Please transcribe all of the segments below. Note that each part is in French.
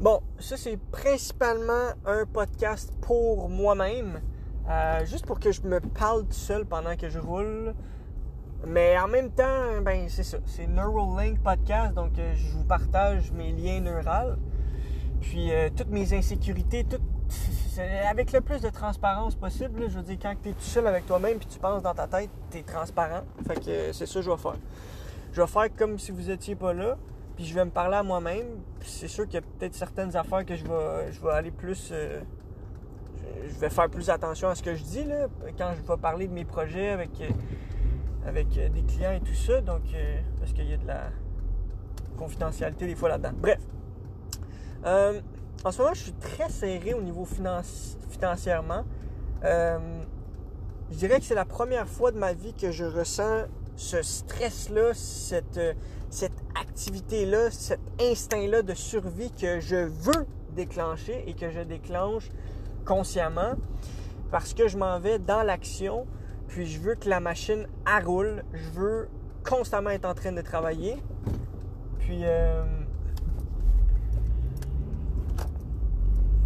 Bon, ça c'est principalement un podcast pour moi-même, euh, juste pour que je me parle tout seul pendant que je roule. Mais en même temps, ben c'est ça, c'est Neuralink Podcast, donc euh, je vous partage mes liens neurales, puis euh, toutes mes insécurités, avec le plus de transparence possible. je veux dire, quand tu es tout seul avec toi-même puis tu penses dans ta tête, tu es transparent. Fait que c'est ça que je vais faire. Je vais faire comme si vous étiez pas là, puis je vais me parler à moi-même. c'est sûr qu'il y a peut-être certaines affaires que je vais, je vais aller plus. Euh, je vais faire plus attention à ce que je dis là, quand je vais parler de mes projets avec, euh, avec euh, des clients et tout ça. Donc, parce qu'il y a de la confidentialité des fois là-dedans. Bref. en ce moment, je suis très serré au niveau financièrement. je dirais que c'est la première fois de ma vie que je ressens ce stress-là, cette, cette activité-là, cet instinct-là de survie que je veux déclencher et que je déclenche consciemment parce que je m'en vais dans l'action, puis je veux que la machine roule, je veux constamment être en train de travailler. Puis, euh,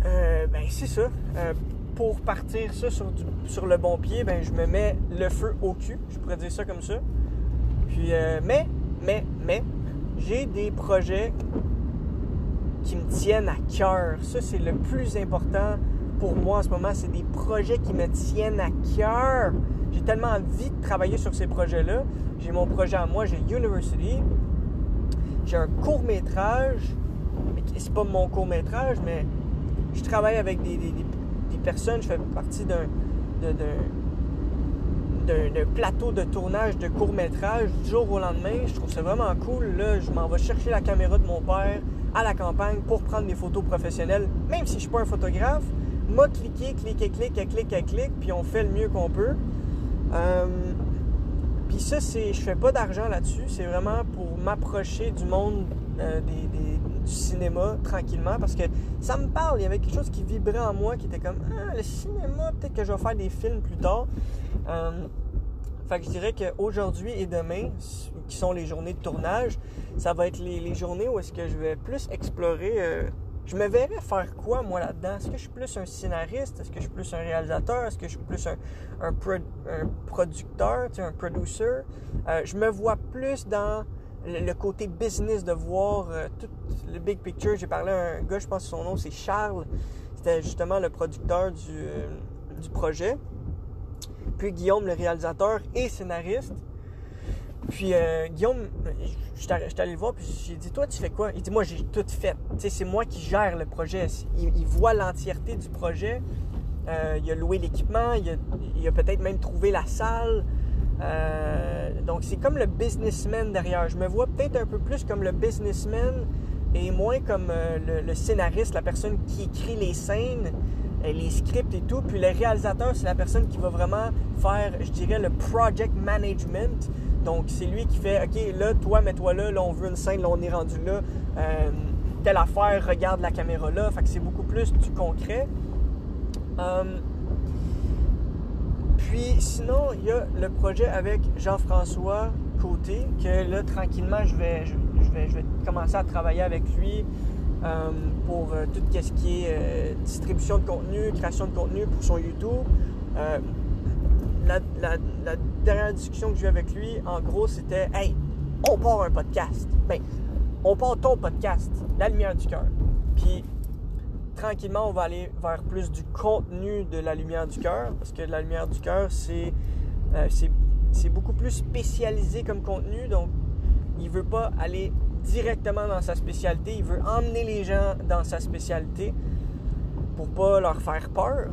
euh, ben c'est ça. Euh, pour partir ça sur, sur, le bon pied, ben je me mets le feu au cul, je pourrais dire ça comme ça. Puis, mais mais, mais, j'ai des projets qui me tiennent à cœur. Ça, c'est le plus important pour moi en ce moment. C'est des projets qui me tiennent à cœur. J'ai tellement envie de travailler sur ces projets-là. J'ai mon projet à moi, j'ai University. J'ai un court métrage. C'est pas mon court métrage, mais je travaille avec des, personnes. Je fais partie d'un d'un plateau de tournage de court métrage du jour au lendemain. Je trouve ça vraiment cool. Là, je m'en vais chercher la caméra de mon père à la campagne pour prendre des photos professionnelles, même si je suis pas un photographe. Cliqué, cliquer, clic, clic, clic, clic, puis on fait le mieux qu'on peut. Euh, puis ça, c'est, je fais pas d'argent là-dessus. C'est vraiment pour m'approcher du monde euh, du cinéma tranquillement parce que ça me parle. Il y avait quelque chose qui vibrait en moi qui était comme Ah, le cinéma, peut-être que je vais faire des films plus tard. Euh, fait que je dirais qu'aujourd'hui et demain, qui sont les journées de tournage, ça va être les, journées où est-ce que je vais plus explorer. Euh, je me verrais faire quoi, moi, là-dedans? Est-ce que je suis plus un scénariste? Est-ce que je suis plus un réalisateur? Est-ce que je suis plus un, producteur, un producer? Euh, je me vois plus dans le, côté business de voir tout le big picture. J'ai parlé à un gars, je pense que son nom, c'est Charles. C'était justement le producteur du, du projet puis Guillaume, le réalisateur et scénariste. Puis euh, Guillaume, je suis allé le voir, puis j'ai dit Toi, tu fais quoi? Il dit Moi, j'ai tout fait. c'est moi qui gère le projet. Il, voit l'entièreté du projet. Euh, il a loué l'équipement, il a, peut-être même trouvé la salle. Euh, donc, c'est comme le businessman derrière. Je me vois peut-être un peu plus comme le businessman et moins comme le, scénariste, la personne qui écrit les scènes euh, les scripts et tout. Puis le réalisateur, c'est la personne qui va vraiment faire, je dirais, le project management. Donc, c'est lui qui fait, OK, là, toi, mets-toi là, là, on veut une scène, là, on est rendu là. Euh, telle affaire, regarde la caméra là. Fait que c'est beaucoup plus du concret. Euh, puis, sinon, il y a le projet avec Jean-François Côté, que là, tranquillement, je vais, je, vais, je vais commencer à travailler avec lui euh, pour euh, tout ce qui est euh, distribution de contenu, création de contenu pour son YouTube. La, dernière discussion que j'ai eue avec lui, en gros, c'était Hey, on part un podcast. Ben, on part ton podcast, La Lumière du Cœur. Puis, tranquillement, on va aller vers plus du contenu de La Lumière du Cœur, parce que La Lumière du Cœur, c'est c'est beaucoup plus spécialisé comme contenu. Donc, il veut pas aller directement dans sa spécialité. Il veut emmener les gens dans sa spécialité pour pas leur faire peur.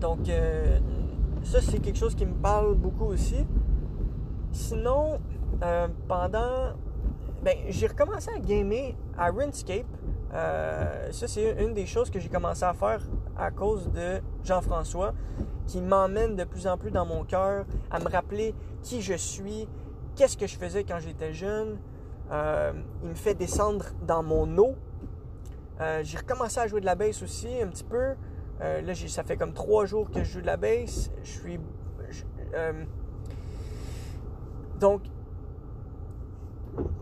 Donc, euh, ça, c'est quelque chose qui me parle beaucoup aussi. Sinon, euh, pendant. Ben, j'ai recommencé à gamer à RuneScape. Euh, ça, c'est une des choses que j'ai commencé à faire à cause de Jean-François, qui m'emmène de plus en plus dans mon cœur à me rappeler qui je suis, qu'est-ce que je faisais quand j'étais jeune, euh, il me fait descendre dans mon eau. Euh, j'ai recommencé à jouer de la bass aussi un petit peu. Euh, là, ça fait comme trois jours que je joue de la bass. Je suis. donc.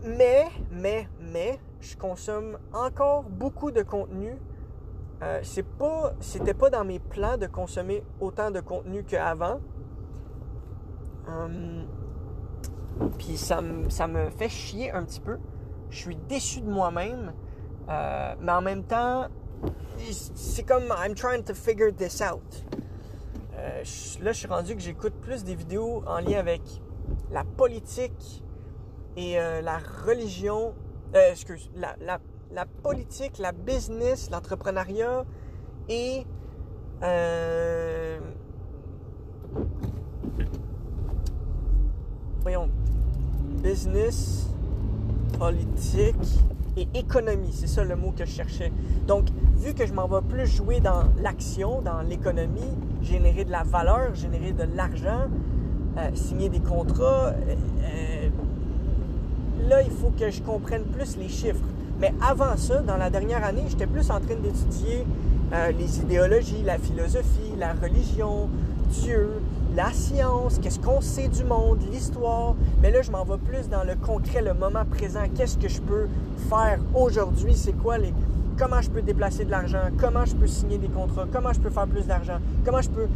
Mais, mais, mais, je consomme encore beaucoup de contenu. C'est pas, c'était pas dans mes plans de consommer autant de contenu qu'avant. Puis ça, ça me fait chier un petit peu. Je suis déçu de moi-même. Euh, mais en même temps, c'est comme I'm trying to figure this out. Euh, là, je suis rendu que j'écoute plus des vidéos en lien avec la politique et euh, la religion. Excuse, la, la- la politique, la business, l'entrepreneuriat et voyons, business, politique et économie. C'est ça le mot que je cherchais. Donc, vu que je m'en vais plus jouer dans l'action, dans l'économie, générer de la valeur, générer de l'argent, euh, signer des contrats, euh, euh, là, il faut que je comprenne plus les chiffres. Mais avant ça, dans la dernière année, j'étais plus en train d'étudier les idéologies, la philosophie, la religion, Dieu, la science, qu'est-ce qu'on sait du monde, l'histoire. Mais là, je m'en vais plus dans le concret, le moment présent. Qu'est-ce que je peux faire aujourd'hui? C'est quoi les... Comment je peux déplacer de l'argent? Comment je peux signer des contrats? Comment je peux faire plus d'argent? Comment je peux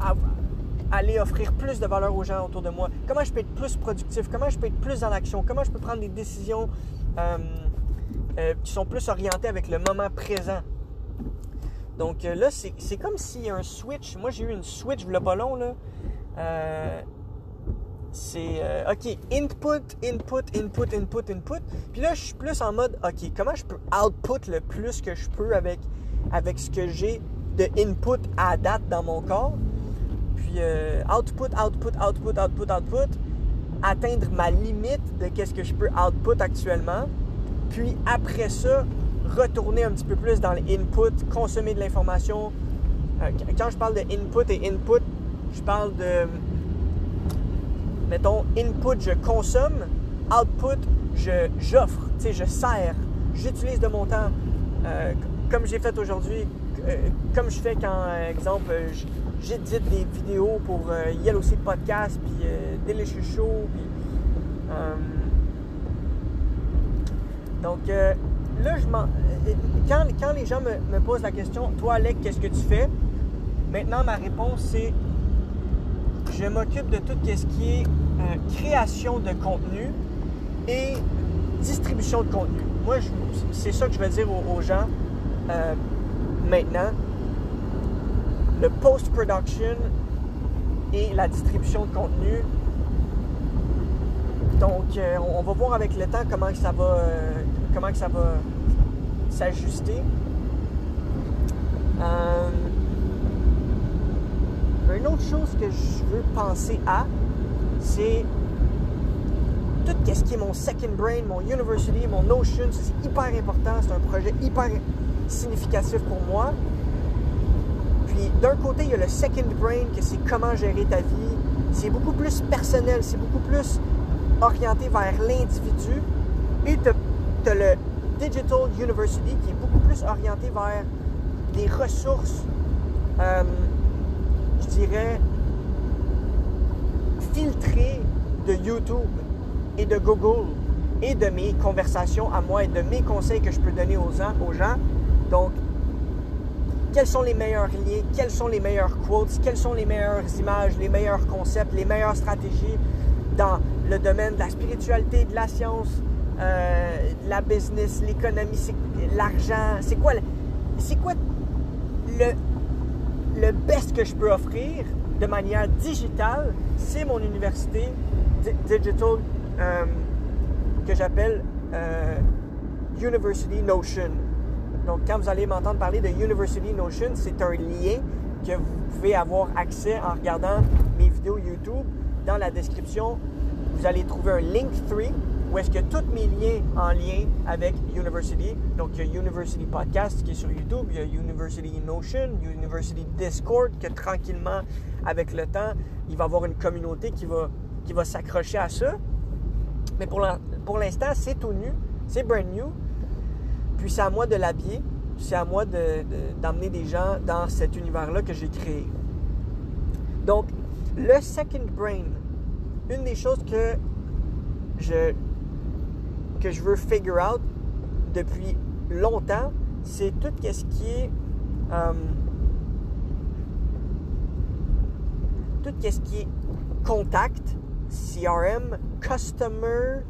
à- aller offrir plus de valeur aux gens autour de moi? Comment je peux être plus productif? Comment je peux être plus dans l'action? Comment je peux prendre des décisions euh, euh, qui sont plus orientées avec le moment présent? Donc euh, là, c'est comme s'il y a un switch. Moi, j'ai eu une switch, il pas long, là. Euh, c'est euh, OK, input, input, input, input, input. Puis là, je suis plus en mode OK, comment je peux output le plus que je peux avec, avec ce que j'ai de input à date dans mon corps? Puis euh, output, output, output, output, output. Atteindre ma limite de qu'est-ce que je peux output actuellement. Puis après ça, retourner un petit peu plus dans l'input, consommer de l'information. Euh, quand je parle de input et input, je parle de mettons, input, je consomme, output, je, j'offre, tu sais, je sers, j'utilise de mon temps, euh, comme j'ai fait aujourd'hui, euh, comme je fais quand, exemple, j'édite des vidéos pour Yellow Seed Podcast, puis Delicious Show, puis... donc, là, je m'en... euh, Quand, les gens me, posent la question, toi, Alec, qu'est-ce que tu fais? Maintenant, ma réponse, c'est je m'occupe de tout ce qui est euh, création de contenu et distribution de contenu. Moi, c'est ça que je vais dire aux, gens euh, maintenant. Le post-production et la distribution de contenu. Donc, on va voir avec le temps comment ça va, comment que ça va s'ajuster. Euh, une autre chose que je veux penser à, c'est tout ce qui est mon second brain, mon university, mon notion, c'est hyper important, c'est un projet hyper significatif pour moi. Puis d'un côté, il y a le second brain, que c'est comment gérer ta vie. C'est beaucoup plus personnel, c'est beaucoup plus orienté vers l'individu. Et tu le Digital University qui est beaucoup plus orienté vers des ressources, euh, je dirais, filtrées de YouTube et de Google et de mes conversations à moi et de mes conseils que je peux donner aux gens. Aux gens. Donc, quels sont les meilleurs liens, quels sont les meilleurs quotes, quelles sont les meilleures images, les meilleurs concepts, les meilleures stratégies dans le domaine de la spiritualité, de la science, euh, la business, l'économie, l'argent. C'est quoi, c'est quoi le, best que je peux offrir de manière digitale? C'est mon université di- digital euh, que j'appelle euh, University Notion. Donc, quand vous allez m'entendre parler de University Notion, c'est un lien que vous pouvez avoir accès en regardant mes vidéos YouTube. Dans la description, vous allez trouver un Linktree où est-ce que tous mes liens en lien avec University. Donc, il y a University Podcast qui est sur YouTube, il y a University Notion, University Discord, que tranquillement, avec le temps, il va y avoir une communauté qui va, qui va s'accrocher à ça. Mais pour pour l'instant, c'est tout nu, c'est brand new. Puis c'est à moi de l'habiller, c'est à moi de- de- d'emmener des gens dans cet univers-là que j'ai créé. Donc, le second brain, une des choses que je que je veux figure out depuis longtemps, c'est tout ce qui est euh, tout ce qui est contact, CRM, customer,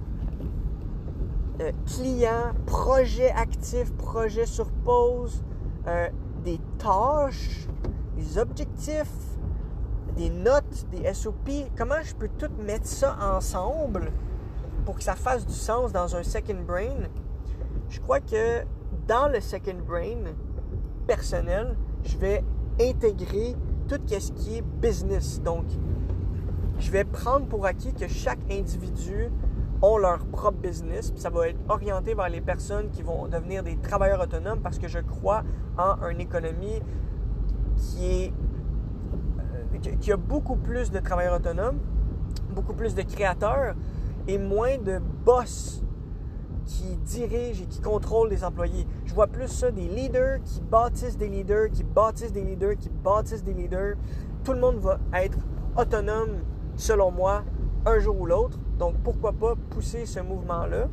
euh, client, projet actif, projet sur pause, euh, des tâches, des objectifs, des notes, des SOP. Comment je peux tout mettre ça ensemble? Pour que ça fasse du sens dans un second brain? Je crois que dans le second brain personnel, je vais intégrer tout ce qui est business. Donc, je vais prendre pour acquis que chaque individu ont leur propre business. Ça va être orienté vers les personnes qui vont devenir des travailleurs autonomes parce que je crois en une économie qui euh, qui a beaucoup plus de travailleurs autonomes, beaucoup plus de créateurs et moins de boss qui dirigent et qui contrôlent les employés. Je vois plus ça des leaders qui bâtissent des leaders, qui bâtissent des leaders, qui bâtissent des leaders. Tout le monde va être autonome, selon moi, un jour ou l'autre. Donc, pourquoi pas pousser ce mouvement-là?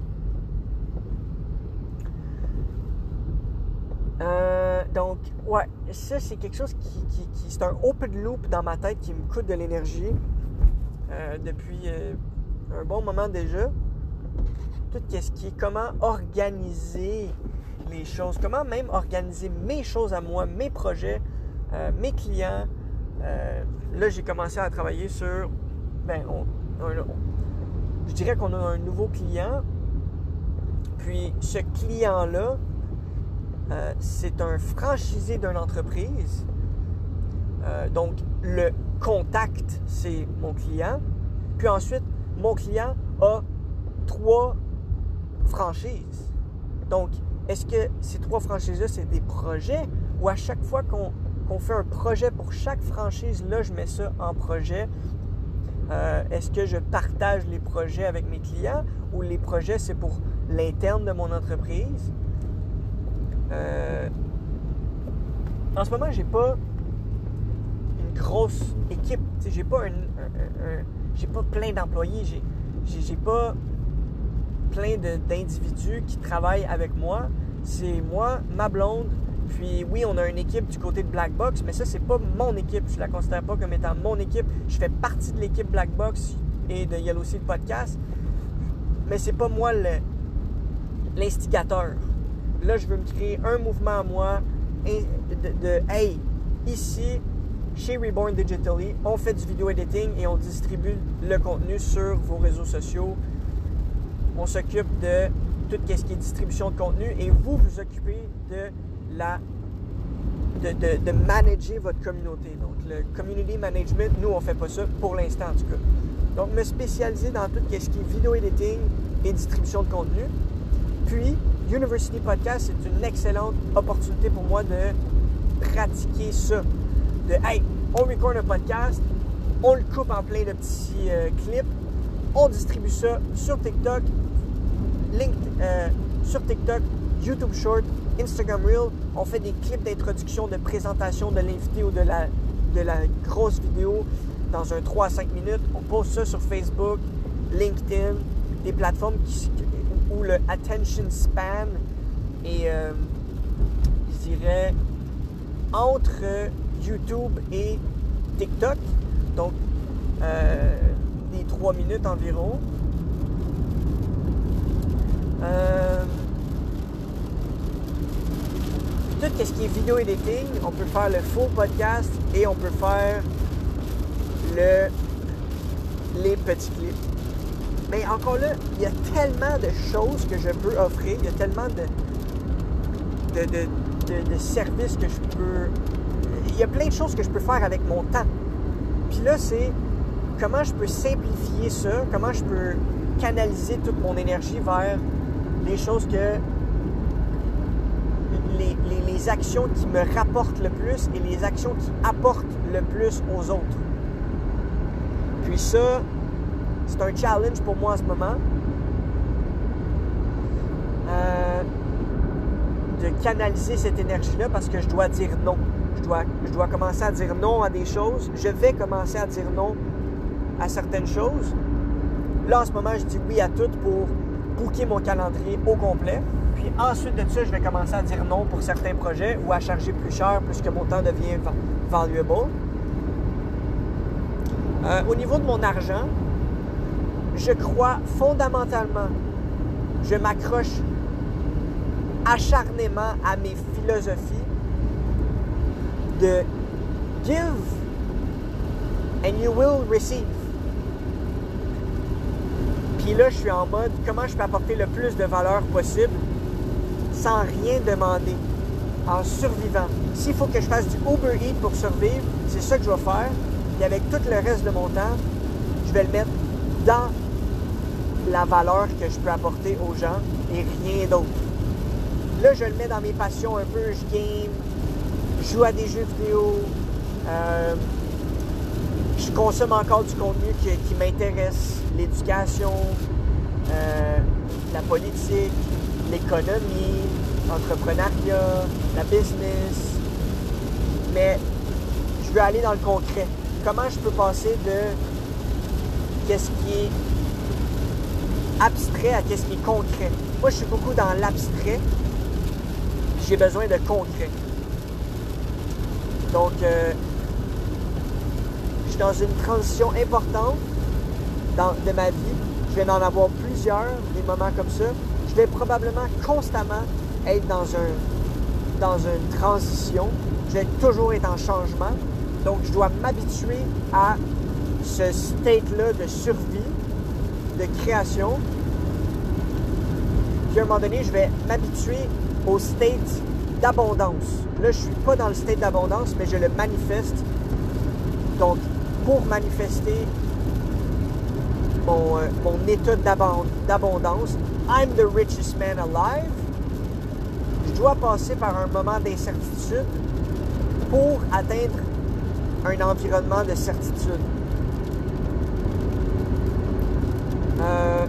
Euh, donc, ouais, ça, c'est quelque chose qui, qui, c'est un open loop dans ma tête qui me coûte de l'énergie euh, depuis euh, un bon moment déjà. Tout ce qui est comment organiser les choses, comment même organiser mes choses à moi, mes projets, mes clients. là, j'ai commencé à travailler sur, ben, on, je dirais qu'on a un nouveau client. Puis ce client-là, euh, c'est un franchisé d'une entreprise. Euh, donc le contact, c'est mon client. Puis ensuite, mon client a trois franchises. Donc, est-ce que ces trois franchises-là, c'est des projets? Ou à chaque fois qu'on fait un projet pour chaque franchise, là, je mets ça en projet euh, est-ce que je partage les projets avec mes clients ou les projets, c'est pour l'interne de mon entreprise? Euh, en ce moment, j'ai pas une grosse équipe. J'ai pas j'ai pas plein d'employés. J'ai, j'ai, pas plein d'individus qui travaillent avec moi. C'est moi, ma blonde, puis oui, on a une équipe du côté de Black Box, mais ça, c'est pas mon équipe. Je la considère pas comme étant mon équipe. Je fais partie de l'équipe Black Box et de Yellow Seed Podcast. Mais c'est pas moi l'instigateur. Là, je veux me créer un mouvement à moi de, de Hey, ici, chez Reborn Digitally, on fait du vidéo editing et on distribue le contenu sur vos réseaux sociaux. On s'occupe de tout ce qui est distribution de contenu et vous vous occupez de la, de, de, manager votre communauté. Donc, le community management, nous, on fait pas ça pour l'instant, en tout cas. Donc, me spécialiser dans tout ce qui est vidéo editing et distribution de contenu. Puis, University Podcast, c'est une excellente opportunité pour moi de pratiquer ça. Hey, on record un podcast, on le coupe en plein de petits euh, clips, on distribue ça sur TikTok, link, euh, sur TikTok, YouTube Short, Instagram Reel, on fait des clips d'introduction, de présentation de l'invité ou de la, de la grosse vidéo dans un 3 à 5 minutes. On poste ça sur Facebook, LinkedIn, des plateformes où le attention span est, euh, je dirais, entre YouTube et TikTok. Donc, euh, des 3 minutes environ. Euh, tout ce qui est vidéo editing, on peut faire le full podcast et on peut faire le, les petits clips. Mais encore là, il y a tellement de choses que je peux offrir, il y a tellement de, de, services que je peux. Il y a plein de choses que je peux faire avec mon temps. Puis là, c'est comment je peux simplifier ça, comment je peux canaliser toute mon énergie vers les choses que les, actions qui me rapportent le plus et les actions qui apportent le plus aux autres. Puis ça, c'est un challenge pour moi en ce moment. Euh, de canaliser cette énergie-là parce que je dois dire non. Je dois, je dois commencer à dire non à des choses. Je vais commencer à dire non à certaines choses. Là, en ce moment, je dis oui à tout pour booker mon calendrier au complet. Puis ensuite de ça, je vais commencer à dire non pour certains projets ou à charger plus cher puisque mon temps devient valuable. Euh, au niveau de mon argent, je crois fondamentalement, je m'accroche acharnément à mes philosophies de give and you will receive. Puis là, je suis en mode comment je peux apporter le plus de valeur possible sans rien demander, en survivant. S'il faut que je fasse du Uber Eats pour survivre, c'est ça que je vais faire. Et avec tout le reste de mon temps, je vais le mettre dans la valeur que je peux apporter aux gens et rien d'autre. Là, je le mets dans mes passions un peu. Je game, joue à des jeux vidéo, euh, je consomme encore du contenu qui, m'intéresse, l'éducation, euh, la politique, l'économie, l'entrepreneuriat, la business. Mais je veux aller dans le concret. Comment je peux passer de qu'est-ce qui est abstrait à qu'est-ce qui est concret? Moi, je suis beaucoup dans l'abstrait. J'ai besoin de concret. Donc, euh, je suis dans une transition importante de ma vie. Je vais en avoir plusieurs, des moments comme ça. Je vais probablement constamment être dans, un, dans une transition. Je vais toujours être en changement. Donc, je dois m'habituer à ce state-là de survie, de création. Puis à un moment donné, je vais m'habituer au state d'abondance. Là, je ne suis pas dans le state d'abondance, mais je le manifeste. Donc, pour manifester mon, euh, mon état d'abondance, I'm the richest man alive, je dois passer par un moment d'incertitude pour atteindre un environnement de certitude. Euh,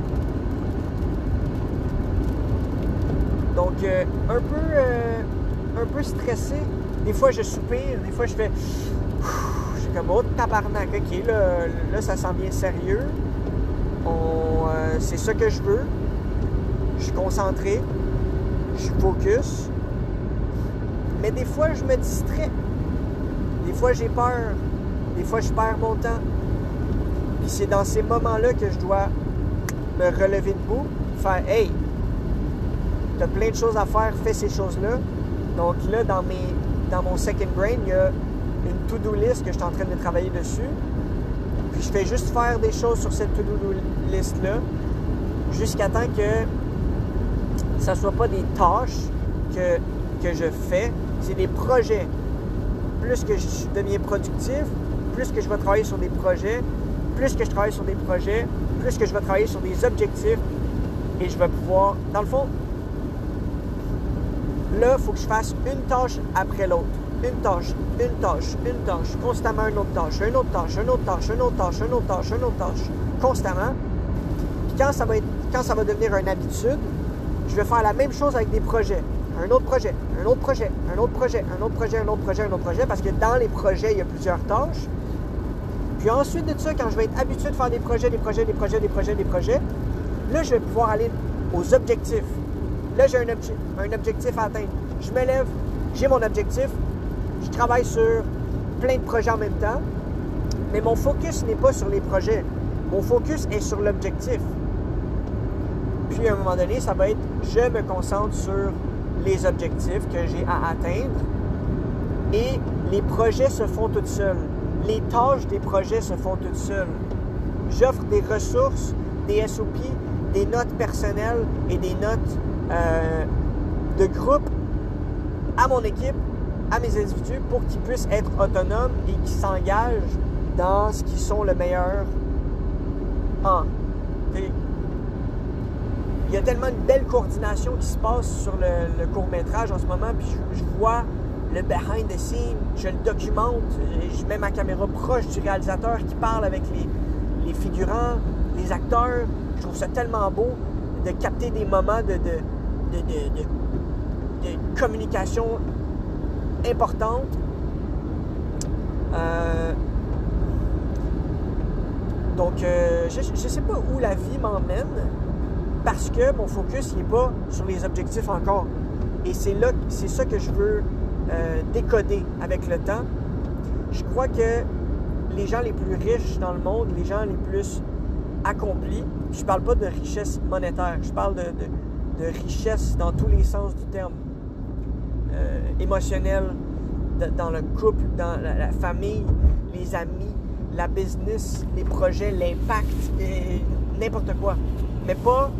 donc, euh, un, peu, euh, un peu stressé. Des fois, je soupire. Des fois, je fais... Je suis comme, oh, tabarnak. OK, là, là ça sent bien sérieux. c'est ça que je veux. Je suis concentré. Je suis focus. Mais des fois, je me distrais. Des fois, j'ai peur. Des fois, je perds mon temps. Puis c'est dans ces moments-là que je dois me relever debout, faire Hey, t'as plein de choses à faire, fais ces choses-là. Donc là, dans, mes, dans mon second brain, il y a une to-do list que je suis en train de travailler dessus. Puis je fais juste faire des choses sur cette to-do list-là jusqu'à temps que ça ne soit pas des tâches que, que je fais, c'est des projets. Plus que je deviens productif, plus que je vais travailler sur des projets, plus que je travaille sur des projets, plus que je vais travailler sur des objectifs et je vais pouvoir, dans le fond, là, il faut que je fasse une tâche après l'autre. Une tâche, une tâche, une tâche, constamment une autre tâche, une autre tâche, une autre tâche, une autre tâche, une autre tâche, une autre tâche, constamment. Puis quand ça va, être, quand ça va devenir une habitude, je vais faire la même chose avec des projets. Un autre projet, un autre projet, un autre projet, un autre projet, un autre projet, un autre projet, parce que dans les projets, il y a plusieurs tâches. Puis ensuite de ça, quand je vais être habitué de faire des projets, des projets, des projets, des projets, des projets, là, je vais pouvoir aller aux objectifs. Là, j'ai un, un objectif à atteindre. Je me lève, j'ai mon objectif, je travaille sur plein de projets en même temps, mais mon focus n'est pas sur les projets. Mon focus est sur l'objectif. Puis à un moment donné, ça va être je me concentre sur les objectifs que j'ai à atteindre et les projets se font toutes seuls les tâches des projets se font toutes seules. J'offre des ressources, des SOP, des notes personnelles et des notes euh, de groupe à mon équipe, à mes individus, pour qu'ils puissent être autonomes et qu'ils s'engagent dans ce qui sont le meilleur en. Il y a tellement une belle coordination qui se passe sur le, court métrage en ce moment, puis je vois le behind the scenes, je le documente, je mets ma caméra proche du réalisateur qui parle avec les, figurants, les acteurs. Je trouve ça tellement beau de capter des moments de, communication importante. Euh, donc, euh, je ne sais pas où la vie m'emmène, parce que mon focus n'est pas sur les objectifs encore. Et c'est là, c'est ça que je veux euh, décoder avec le temps. Je crois que les gens les plus riches dans le monde, les gens les plus accomplis, je parle pas de richesse monétaire, je parle de, richesse dans tous les sens du terme. Euh, émotionnel, dans le couple, dans la, famille, les amis, la business, les projets, l'impact, n'importe quoi. Mais pas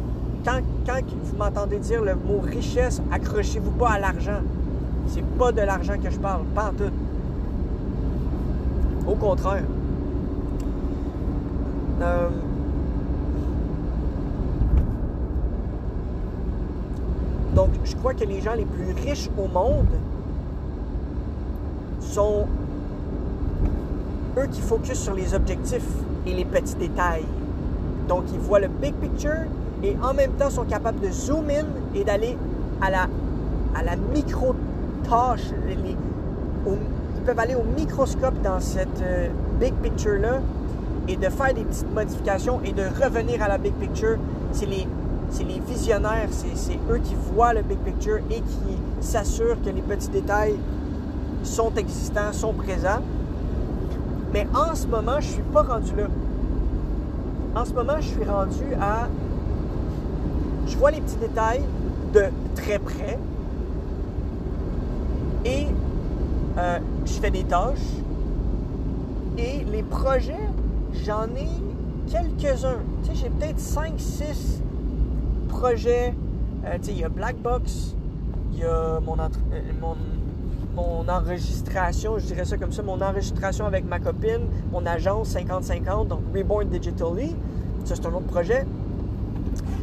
quand, quand vous m'entendez dire le mot richesse, accrochez-vous pas à l'argent. C'est pas de l'argent que je parle, pas en tout. Au contraire. Euh, donc, je crois que les gens les plus riches au monde sont eux qui focusent sur les objectifs et les petits détails. Donc, ils voient le big picture et en même temps sont capables de zoom in et d'aller à la, à la micro-tâche. ils peuvent aller au microscope dans cette euh, big picture-là et de faire des petites modifications et de revenir à la big picture. C'est les, les visionnaires, c'est eux qui voient le big picture et qui s'assurent que les petits détails sont existants, sont présents. Mais en ce moment, je ne suis pas rendu là. En ce moment, je suis rendu à... Je vois les petits détails de très près et euh, je fais des tâches. Et les projets, j'en ai quelques-uns. Tu sais, j'ai peut-être 5, 6 projets. Euh, il y a Blackbox, il y a mon, euh, mon mon enregistration, je dirais ça comme ça, mon enregistration avec ma copine, mon agence 50-50, donc Reborn Digitally. Ça, c'est un autre projet.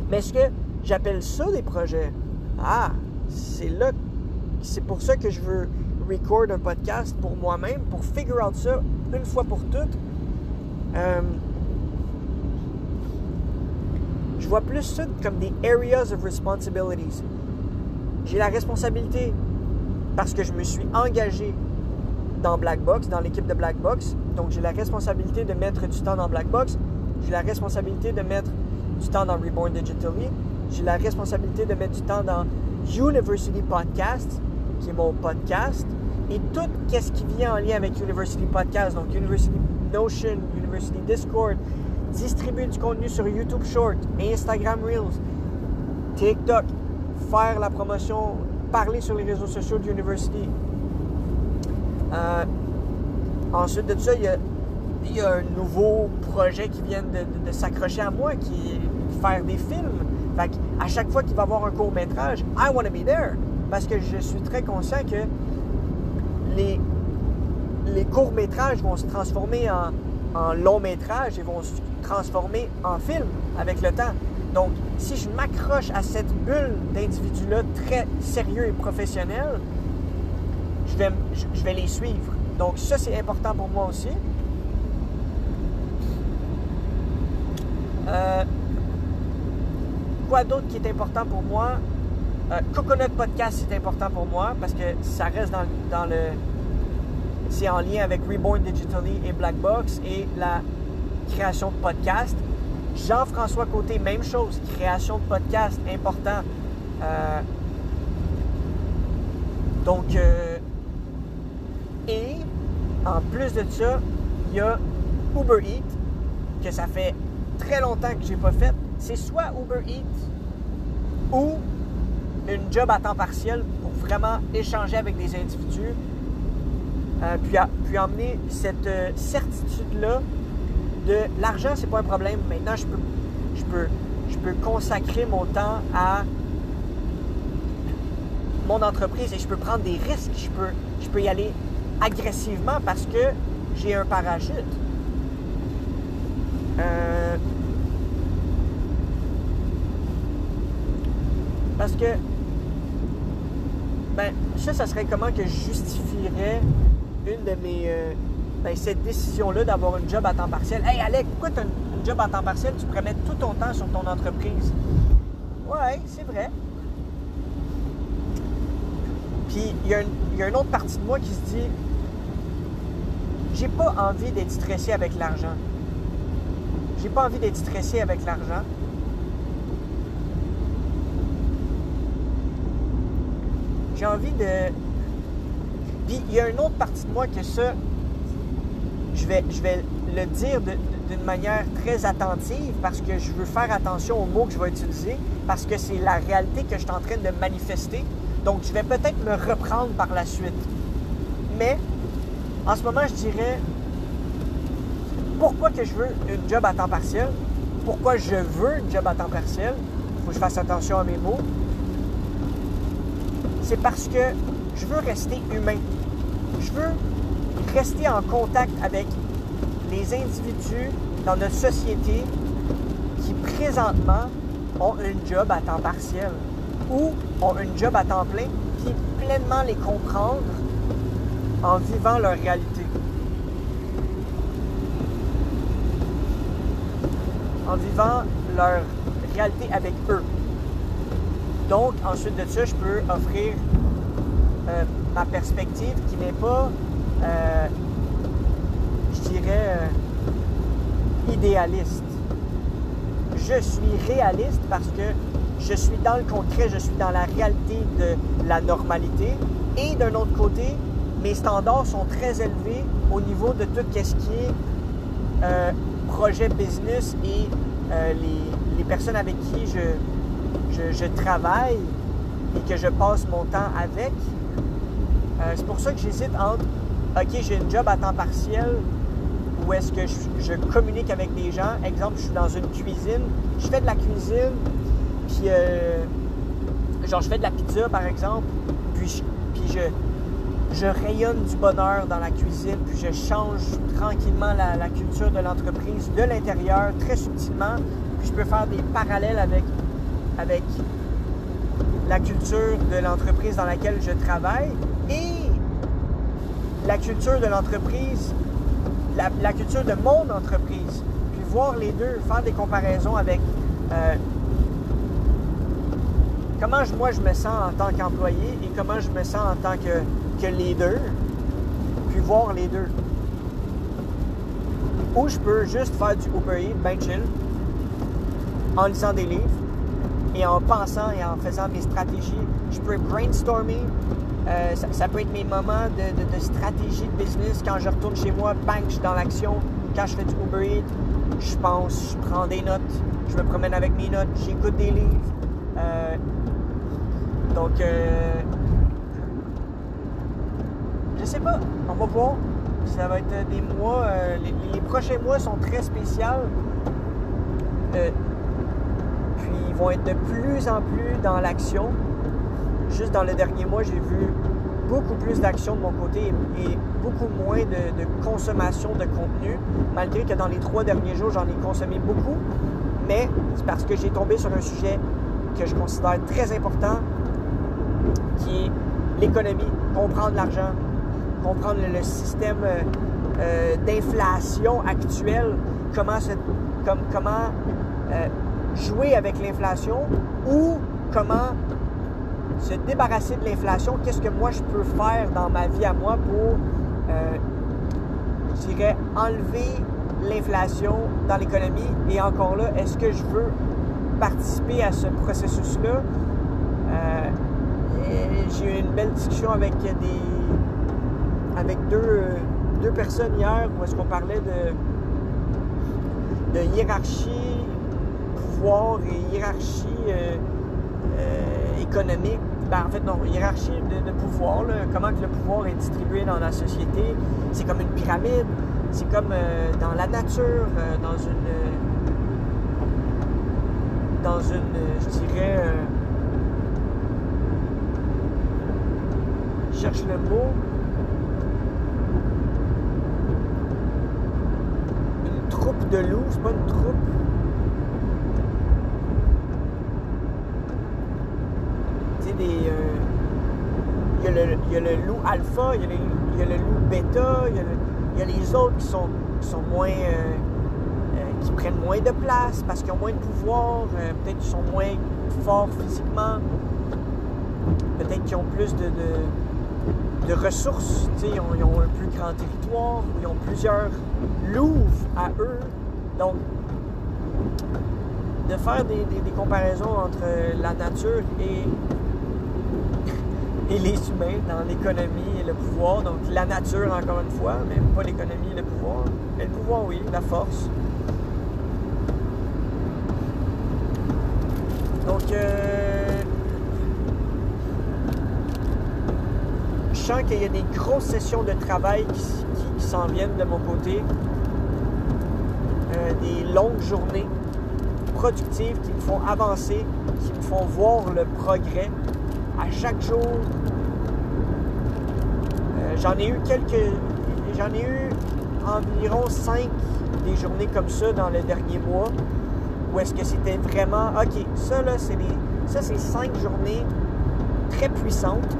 Mais est-ce que j'appelle ça des projets? Ah, c'est là, c'est pour ça que je veux record un podcast pour moi-même, pour figure out ça une fois pour toutes. Euh, je vois plus ça comme des areas of responsibilities. J'ai la responsabilité parce que je me suis engagé dans Black Box, dans l'équipe de Black Box. Donc, j'ai la responsabilité de mettre du temps dans Black Box. J'ai la responsabilité de mettre du temps dans Reborn Digitally. J'ai la responsabilité de mettre du temps dans University Podcast, qui est mon podcast. Et tout ce qui vient en lien avec University Podcast, donc University Notion, University Discord, distribuer du contenu sur YouTube Short, Instagram Reels, TikTok, faire la promotion parler sur les réseaux sociaux de l'université. Euh, ensuite de ça, il y, a, un nouveau projet qui vient de, s'accrocher à moi, qui est faire des films. Fait à chaque fois qu'il va y avoir un court métrage, I want to be there. Parce que je suis très conscient que les, les courts métrages vont se transformer en, en long métrage et vont se transformer en film avec le temps. Donc, si je m'accroche à cette bulle d'individus-là très sérieux et professionnels, je vais, les suivre. Donc, ça, c'est important pour moi aussi. Euh, quoi d'autre qui est important pour moi? Euh, Coconut Podcast, c'est important pour moi parce que ça reste dans, dans le. C'est en lien avec Reborn Digitally et Black Box et la création de podcasts. Jean-François Côté, même chose, création de podcast, important. Euh, donc, euh, et en plus de ça, il y a Uber Eats, que ça fait très longtemps que je n'ai pas fait. C'est soit Uber Eats ou une job à temps partiel pour vraiment échanger avec des individus, euh, puis, puis emmener cette certitude-là de l'argent, c'est pas un problème. Maintenant, je peux, consacrer mon temps à mon entreprise et je peux prendre des risques. Je peux, je peux y aller agressivement parce que j'ai un parachute. Euh, parce que, ben, ça, ça serait comment que je justifierais une de mes, euh, ben, cette décision-là d'avoir une job à temps partiel. Hey Alec, pourquoi tu job à temps partiel? Tu pourrais mettre tout ton temps sur ton entreprise. Ouais, c'est vrai. Puis il y, y, a une autre partie de moi qui se dit j'ai pas envie d'être stressé avec l'argent. J'ai pas envie d'être stressé avec l'argent. J'ai envie de. Puis il y a une autre partie de moi que ça, je vais, le dire d'une manière très attentive parce que je veux faire attention aux mots que je vais utiliser parce que c'est la réalité que je suis en train de manifester. Donc je vais peut-être me reprendre par la suite. Mais en ce moment, je dirais pourquoi que je veux une job à temps partiel, pourquoi je veux une job à temps partiel, il faut que je fasse attention à mes mots, c'est parce que je veux rester humain. Je veux rester en contact avec les individus dans notre société qui présentement ont une job à temps partiel ou ont une job à temps plein, puis pleinement les comprendre en vivant leur réalité. En vivant leur réalité avec eux. Donc, ensuite de ça, je peux offrir euh, ma perspective qui n'est pas, euh, je dirais, euh, idéaliste. Je suis réaliste parce que je suis dans le concret, je suis dans la réalité de la normalité. Et d'un autre côté, mes standards sont très élevés au niveau de tout ce qui est projet business et les, personnes avec qui je, travaille et que je passe mon temps avec. Euh, c'est pour ça que j'hésite entre, OK, j'ai une job à temps partiel où est-ce que je, communique avec des gens. Exemple, je suis dans une cuisine, je fais de la cuisine, puis euh, genre je fais de la pizza par exemple, puis je, puis je, je rayonne du bonheur dans la cuisine, puis je change tranquillement la, la culture de l'entreprise de l'intérieur, très subtilement, puis je peux faire des parallèles avec avec la culture de l'entreprise dans laquelle je travaille la culture de l'entreprise, la, culture de mon entreprise. Puis voir les deux, faire des comparaisons avec euh, comment moi je me sens en tant qu'employé et comment je me sens en tant que, que leader, puis voir les deux. Ou je peux juste faire du Uber Eats, ben chill, en lisant des livres, et en pensant et en faisant mes stratégies. Je peux brainstormer. Euh, ça, peut être mes moments de, stratégie de business. Quand je retourne chez moi, bang, je suis dans l'action. Quand je fais du Uber je pense, je prends des notes, je me promène avec mes notes, j'écoute des livres. Euh, donc, euh, je sais pas, on va voir. Ça va être des mois, les, les, prochains mois sont très spéciaux vont être de plus en plus dans l'action. Juste dans le dernier mois, j'ai vu beaucoup plus d'action de mon côté et, beaucoup moins de, consommation de contenu, malgré que dans les trois derniers jours, j'en ai consommé beaucoup. Mais c'est parce que j'ai tombé sur un sujet que je considère très important, qui est l'économie, comprendre l'argent, comprendre le, système euh, euh, d'inflation actuel, comment, comme, comment euh, jouer avec l'inflation ou comment se débarrasser de l'inflation, qu'est-ce que moi je peux faire dans ma vie à moi pour, euh, je dirais, enlever l'inflation dans l'économie? Et encore là, est-ce que je veux participer à ce processus-là? Euh, j'ai eu une belle discussion avec des avec deux, deux personnes hier où est-ce qu'on parlait de, de hiérarchie pouvoir et hiérarchie euh, économique. Ben, en fait, non, hiérarchie de, pouvoir, comment que le pouvoir est distribué dans la société. C'est comme une pyramide, c'est comme euh, dans la nature, dans une. dans une, je dirais. je cherche le mot. Une troupe de loups, c'est pas une troupe. Euh, il, y a le, loup alpha, il y a, le loup bêta, il y a, les autres qui sont, sont moins. Euh, euh, qui prennent moins de place parce qu'ils ont moins de pouvoir, peut-être qu'ils sont moins forts physiquement, peut-être qu'ils ont plus de, de, ressources, ils ont, ils ont, un plus grand territoire, ils ont plusieurs loups à eux. Donc, de faire des comparaisons entre la nature et et les humains dans l'économie et le pouvoir. Donc la nature, encore une fois, mais pas l'économie et le pouvoir. Mais le pouvoir, oui, la force. Donc, euh, je sens qu'il y a des grosses sessions de travail qui, s'en viennent de mon côté. Euh, des longues journées productives qui me font avancer, qui me font voir le progrès à chaque jour. J'en ai eu quelques. J'en ai eu environ cinq des journées comme ça dans le dernier mois. Où est-ce que c'était vraiment. OK, ça là, c'est des. Ça, c'est cinq journées très puissantes.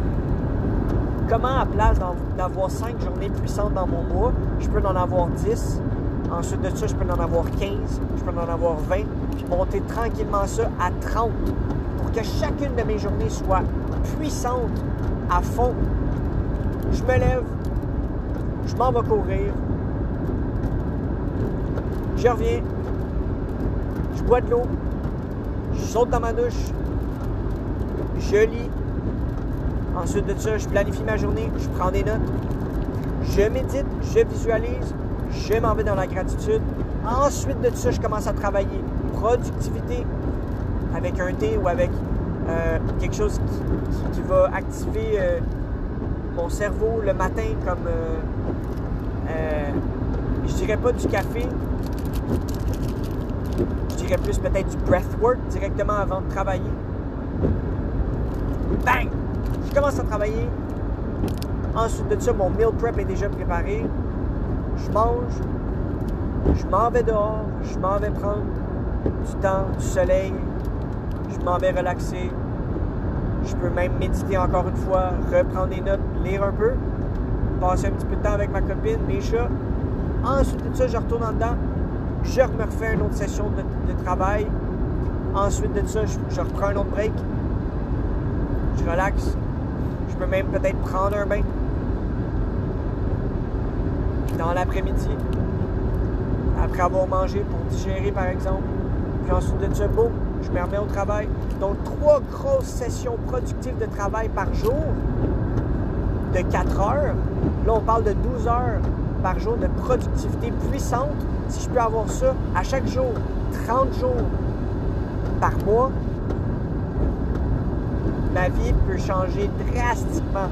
Comment, à place d'avoir cinq journées puissantes dans mon mois, je peux en avoir 10. Ensuite de ça, je peux en avoir 15, je peux en avoir 20, puis monter tranquillement ça à 30 pour que chacune de mes journées soit puissante à fond. Je me lève, je m'en vais courir, je reviens, je bois de l'eau, je saute dans ma douche, je lis. Ensuite de ça, je planifie ma journée, je prends des notes, je médite, je visualise, je m'en vais dans la gratitude. Ensuite de ça, je commence à travailler. Productivité avec un thé ou avec euh, quelque chose qui, va activer euh, mon cerveau le matin comme, euh, je dirais pas du café, je dirais plus peut-être du breathwork directement avant de travailler. Bang! Je commence à travailler. Ensuite de ça, mon meal prep est déjà préparé. Je mange. Je m'en vais dehors. Je m'en vais prendre du temps, du soleil, je m'en vais relaxer. Je peux même méditer encore une fois, reprendre des notes, un peu, passer un petit peu de temps avec ma copine, mes chats. Ensuite de ça, je retourne en dedans. Je me refais une autre session de, travail. Ensuite de ça, je, reprends un autre break. Je relaxe. Je peux même peut-être prendre un bain dans l'après-midi, après avoir mangé pour digérer par exemple. Puis ensuite de ça, boum, je me remets au travail. Donc, trois grosses sessions productives de travail par jour de 4 heures. Là, on parle de 12 heures par jour de productivité puissante. Si je peux avoir ça à chaque jour, 30 jours par mois, ma vie peut changer drastiquement.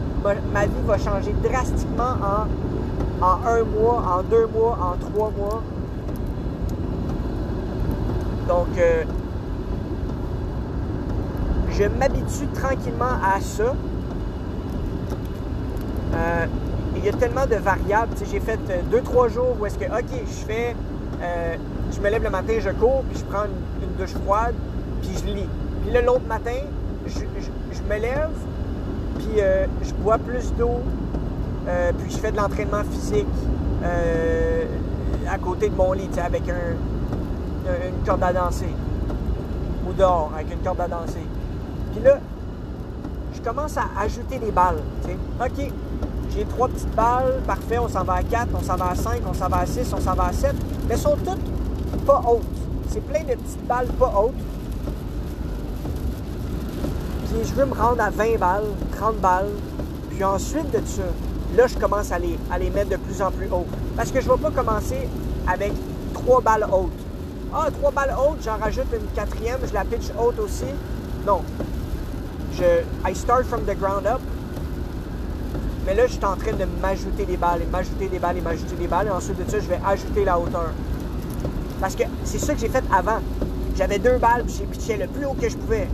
Ma, vie va changer drastiquement en, en un mois, en deux mois, en trois mois. Donc, euh, je m'habitue tranquillement à ça. Euh, il y a tellement de variables. J'ai fait euh, deux, trois jours où est-ce que, OK, je fais, euh, je me lève le matin, je cours, puis je prends une, douche froide, puis je lis. Puis là, l'autre matin, je, me lève, puis je bois plus d'eau, puis je fais de l'entraînement physique à côté de mon lit, avec une corde à danser. Ou dehors, avec une corde à danser. Puis là, je commence à ajouter des balles. OK, j'ai trois petites balles, parfait, on s'en va à 4, on s'en va à 5, on s'en va à 6, on s'en va à 7, mais elles sont toutes pas hautes. C'est plein de petites balles pas hautes. Puis je veux me rendre à 20 balles, 30 balles. Puis ensuite de ça, là, je commence à les, à les mettre de plus en plus haut. Parce que je ne vais pas commencer avec trois balles hautes. Ah, trois balles hautes, j'en rajoute une quatrième, je la pitch haute aussi. Non, je, I start from the ground up. Mais là, je suis en train de m'ajouter des balles, et m'ajouter des balles, et m'ajouter des balles. Et ensuite de ça, je vais ajouter la hauteur. Parce que c'est ça que j'ai fait avant. J'avais deux balles, puis j'ai pitché le plus haut que je pouvais.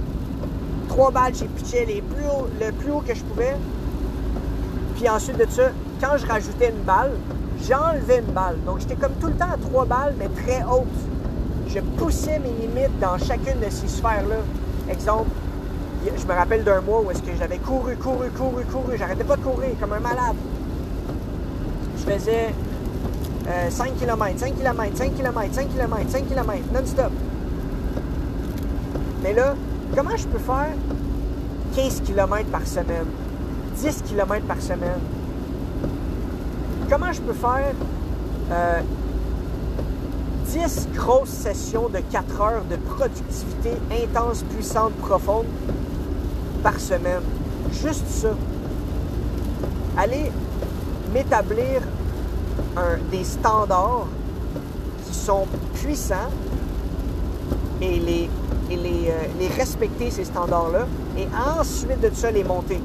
Trois balles, j'ai pitché les plus le plus haut que je pouvais. Puis ensuite de ça, quand je rajoutais une balle, j'enlevais une balle. Donc j'étais comme tout le temps à trois balles, mais très hautes. Je poussais mes limites dans chacune de ces sphères-là. Exemple, je me rappelle d'un mois où est-ce que j'avais couru, couru, couru, couru. J'arrêtais pas de courir comme un malade. Je faisais 5 km, 5 km, 5 km, 5 km, 5 km, non-stop. Mais là, comment je peux faire 15 km par semaine, 10 km par semaine? Comment je peux faire 10 euh, grosses sessions de 4 heures de productivité intense, puissante, profonde par semaine. juste ça. Aller m'établir des standards qui sont puissants et euh, les respecter, ces standards-là, et ensuite de ça, les monter.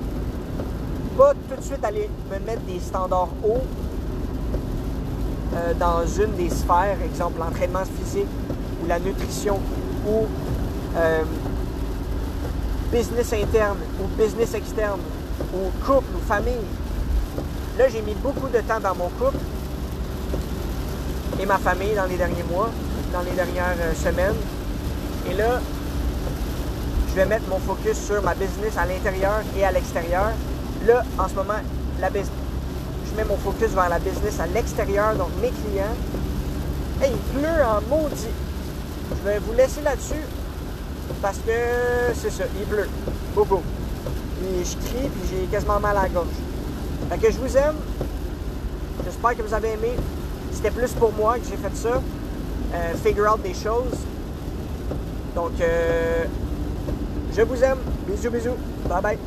Pas tout de suite aller me mettre des standards hauts euh, dans une des sphères, exemple l'entraînement physique ou la nutrition ou euh, business interne ou business externe ou couple ou famille. Là, j'ai mis beaucoup de temps dans mon couple et ma famille dans les derniers mois, dans les dernières euh, semaines. Et là, je vais mettre mon focus sur ma business à l'intérieur et à l'extérieur. Là, en ce moment, la je mets mon focus vers la business à l'extérieur, donc mes clients. Hey, il pleut en maudit. Je vais vous laisser là-dessus parce que c'est ça, il pleut. Beaucoup. Et je crie puis j'ai quasiment mal à la gorge. Fait que je vous aime. J'espère que vous avez aimé. C'était plus pour moi que j'ai fait ça. Euh, figure out des choses. Donc, euh, je vous aime. Bisous, bisous. Bye bye.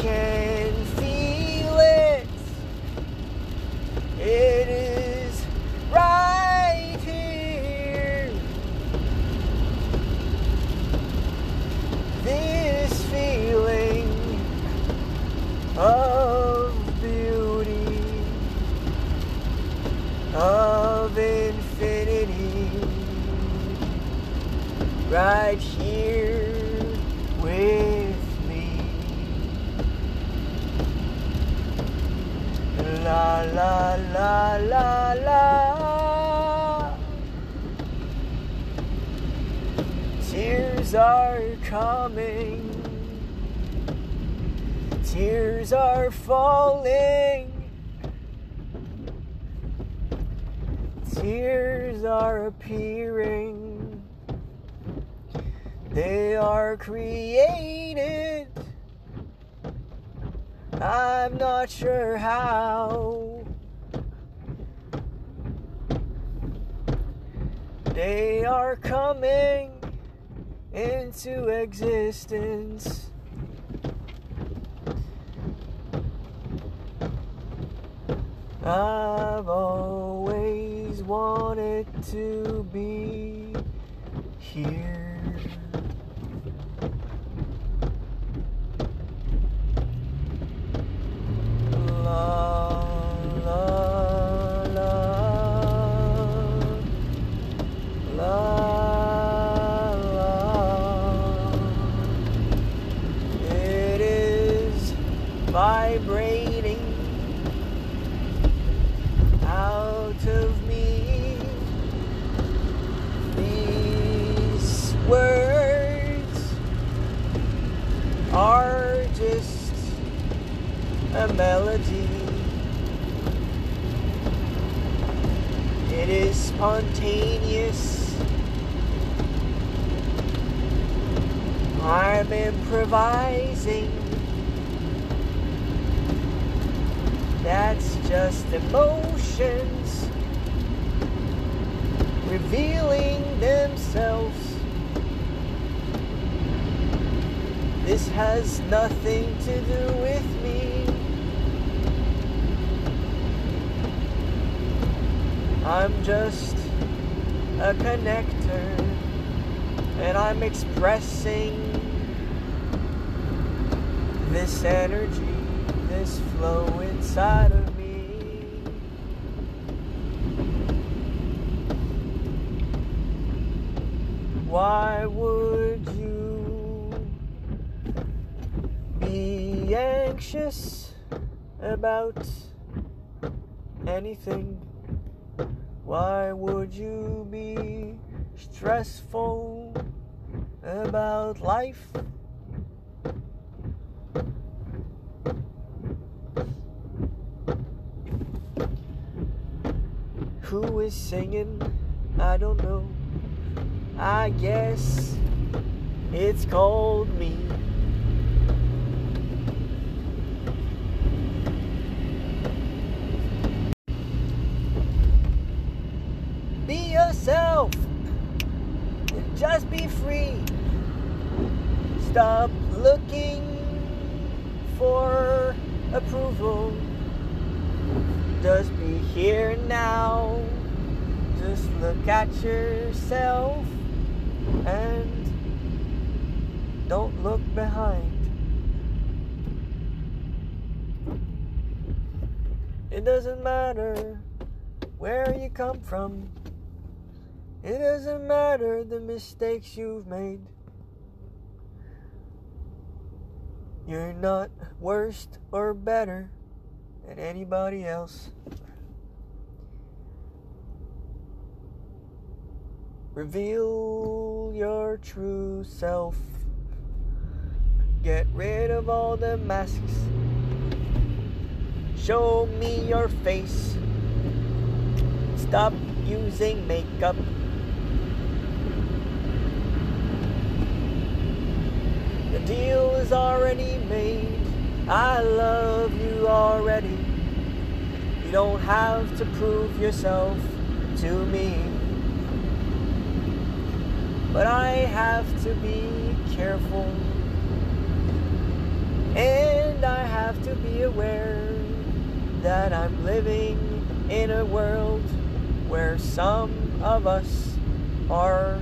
Okay. To do with me. I'm just a connector and I'm expressing this energy, this flow inside of me. Why would you be anxious about anything? Why would you be stressful about life? Who is singing? I don't know. I guess it's called me. Be yourself. Just be free. Stop looking for approval. Just be here now. Just look at yourself and don't look behind. It doesn't matter where you come from. It doesn't matter the mistakes you've made. You're not worse or better than anybody else. Reveal your true self. Get rid of all the masks. Show me your face. Stop using makeup. Deal is already made. I love you already. You don't have to prove yourself to me. But I have to be careful. And I have to be aware that I'm living in a world where some of us are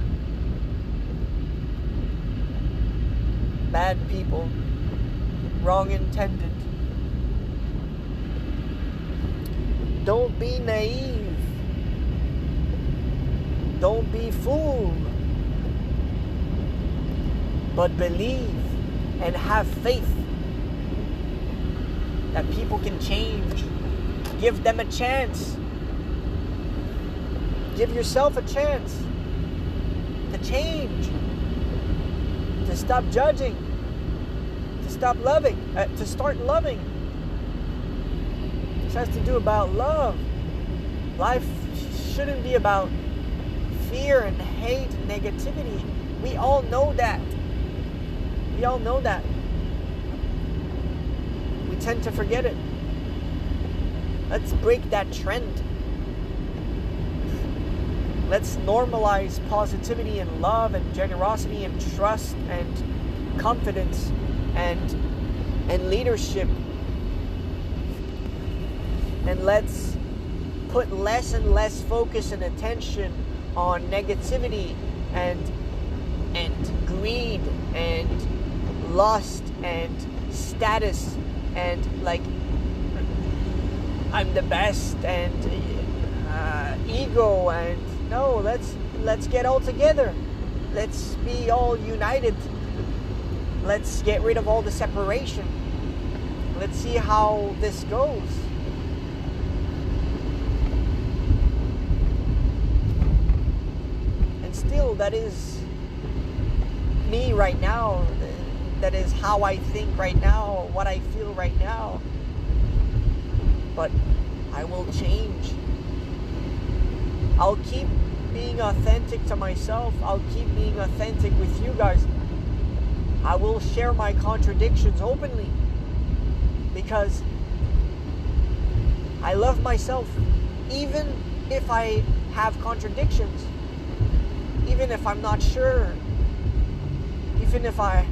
bad people, wrong intended. Don't be naive. Don't be fooled. But believe and have faith that people can change. Give them a chance. Give yourself a chance to change, to stop judging, stop loving, uh, to start loving. This has to do about love. Life shouldn't be about fear and hate and negativity. We all know that. We all know that. We tend to forget it. Let's break that trend. Let's normalize positivity and love and generosity and trust and confidence and and leadership. And let's put less and less focus and attention on negativity and and greed and lust and status and like I'm the best and uh, ego and no let's let's get all together let's be all united let's get rid of all the separation. Let's see how this goes. And still that is me right now. That is how I think right now what I feel right now. But I will change. I'll keep being authentic to myself. I'll keep being authentic with you guys. I will share my contradictions openly because I love myself. Even if I have contradictions, even if I'm not sure, even if I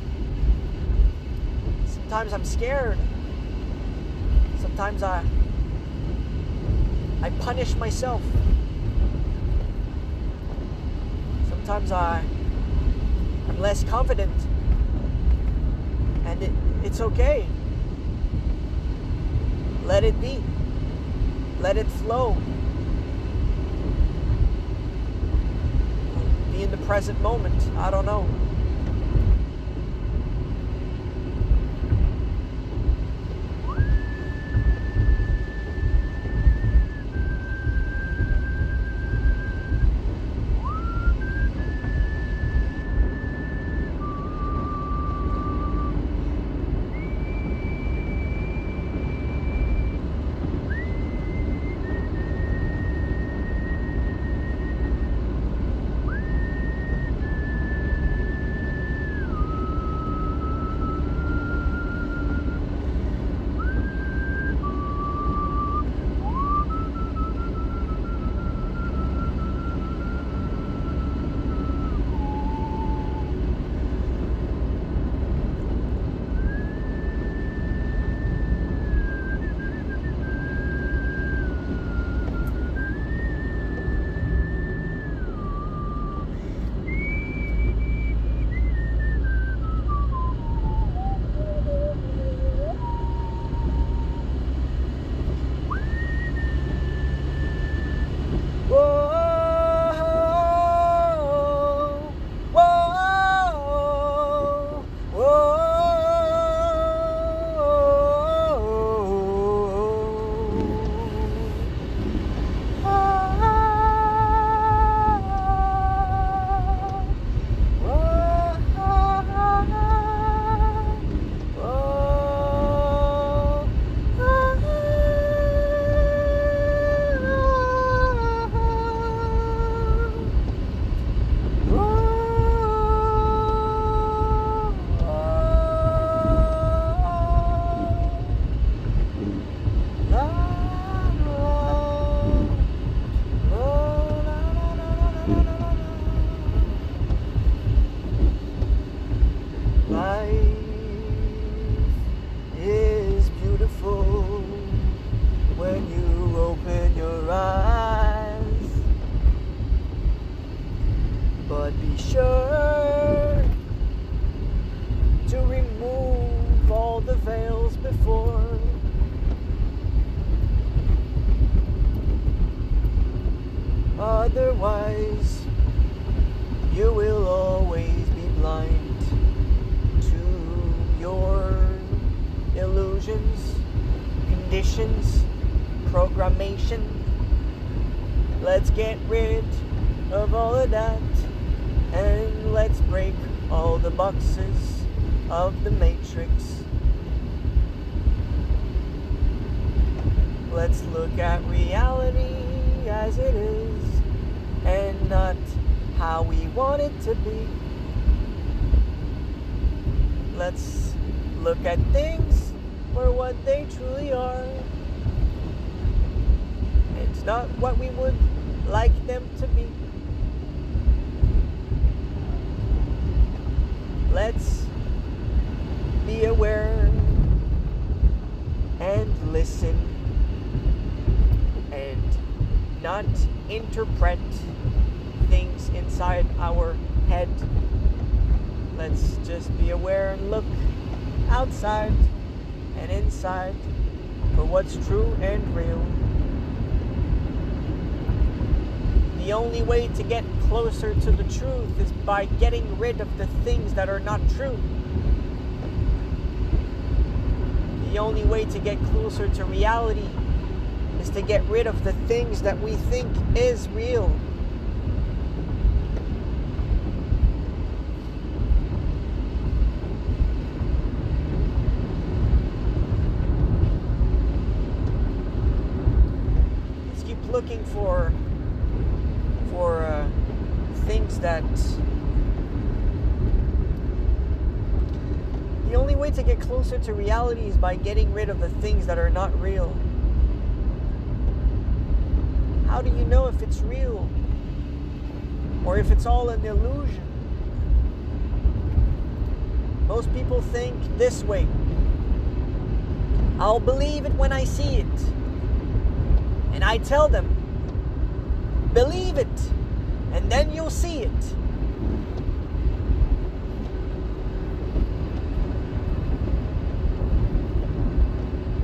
sometimes I'm scared, sometimes I I punish myself. sometimes I, I'm less confident. And it, it's okay. Let it be. Let it flow. Be in the present moment. I don't know. let's be aware and listen and not interpret things inside our head. Let's just be aware and look outside and inside for what's true and real. The only way to get closer to the truth is by getting rid of the things that are not true. The only way to get closer to reality is to get rid of the things that we think is real. Let's keep looking for uh, things that the only way to get closer to reality is by getting rid of the things that are not real. How do you know if it's real or if it's all an illusion? Most people think this way I'll believe it when I see it. And I tell them, believe it, and then you'll see it.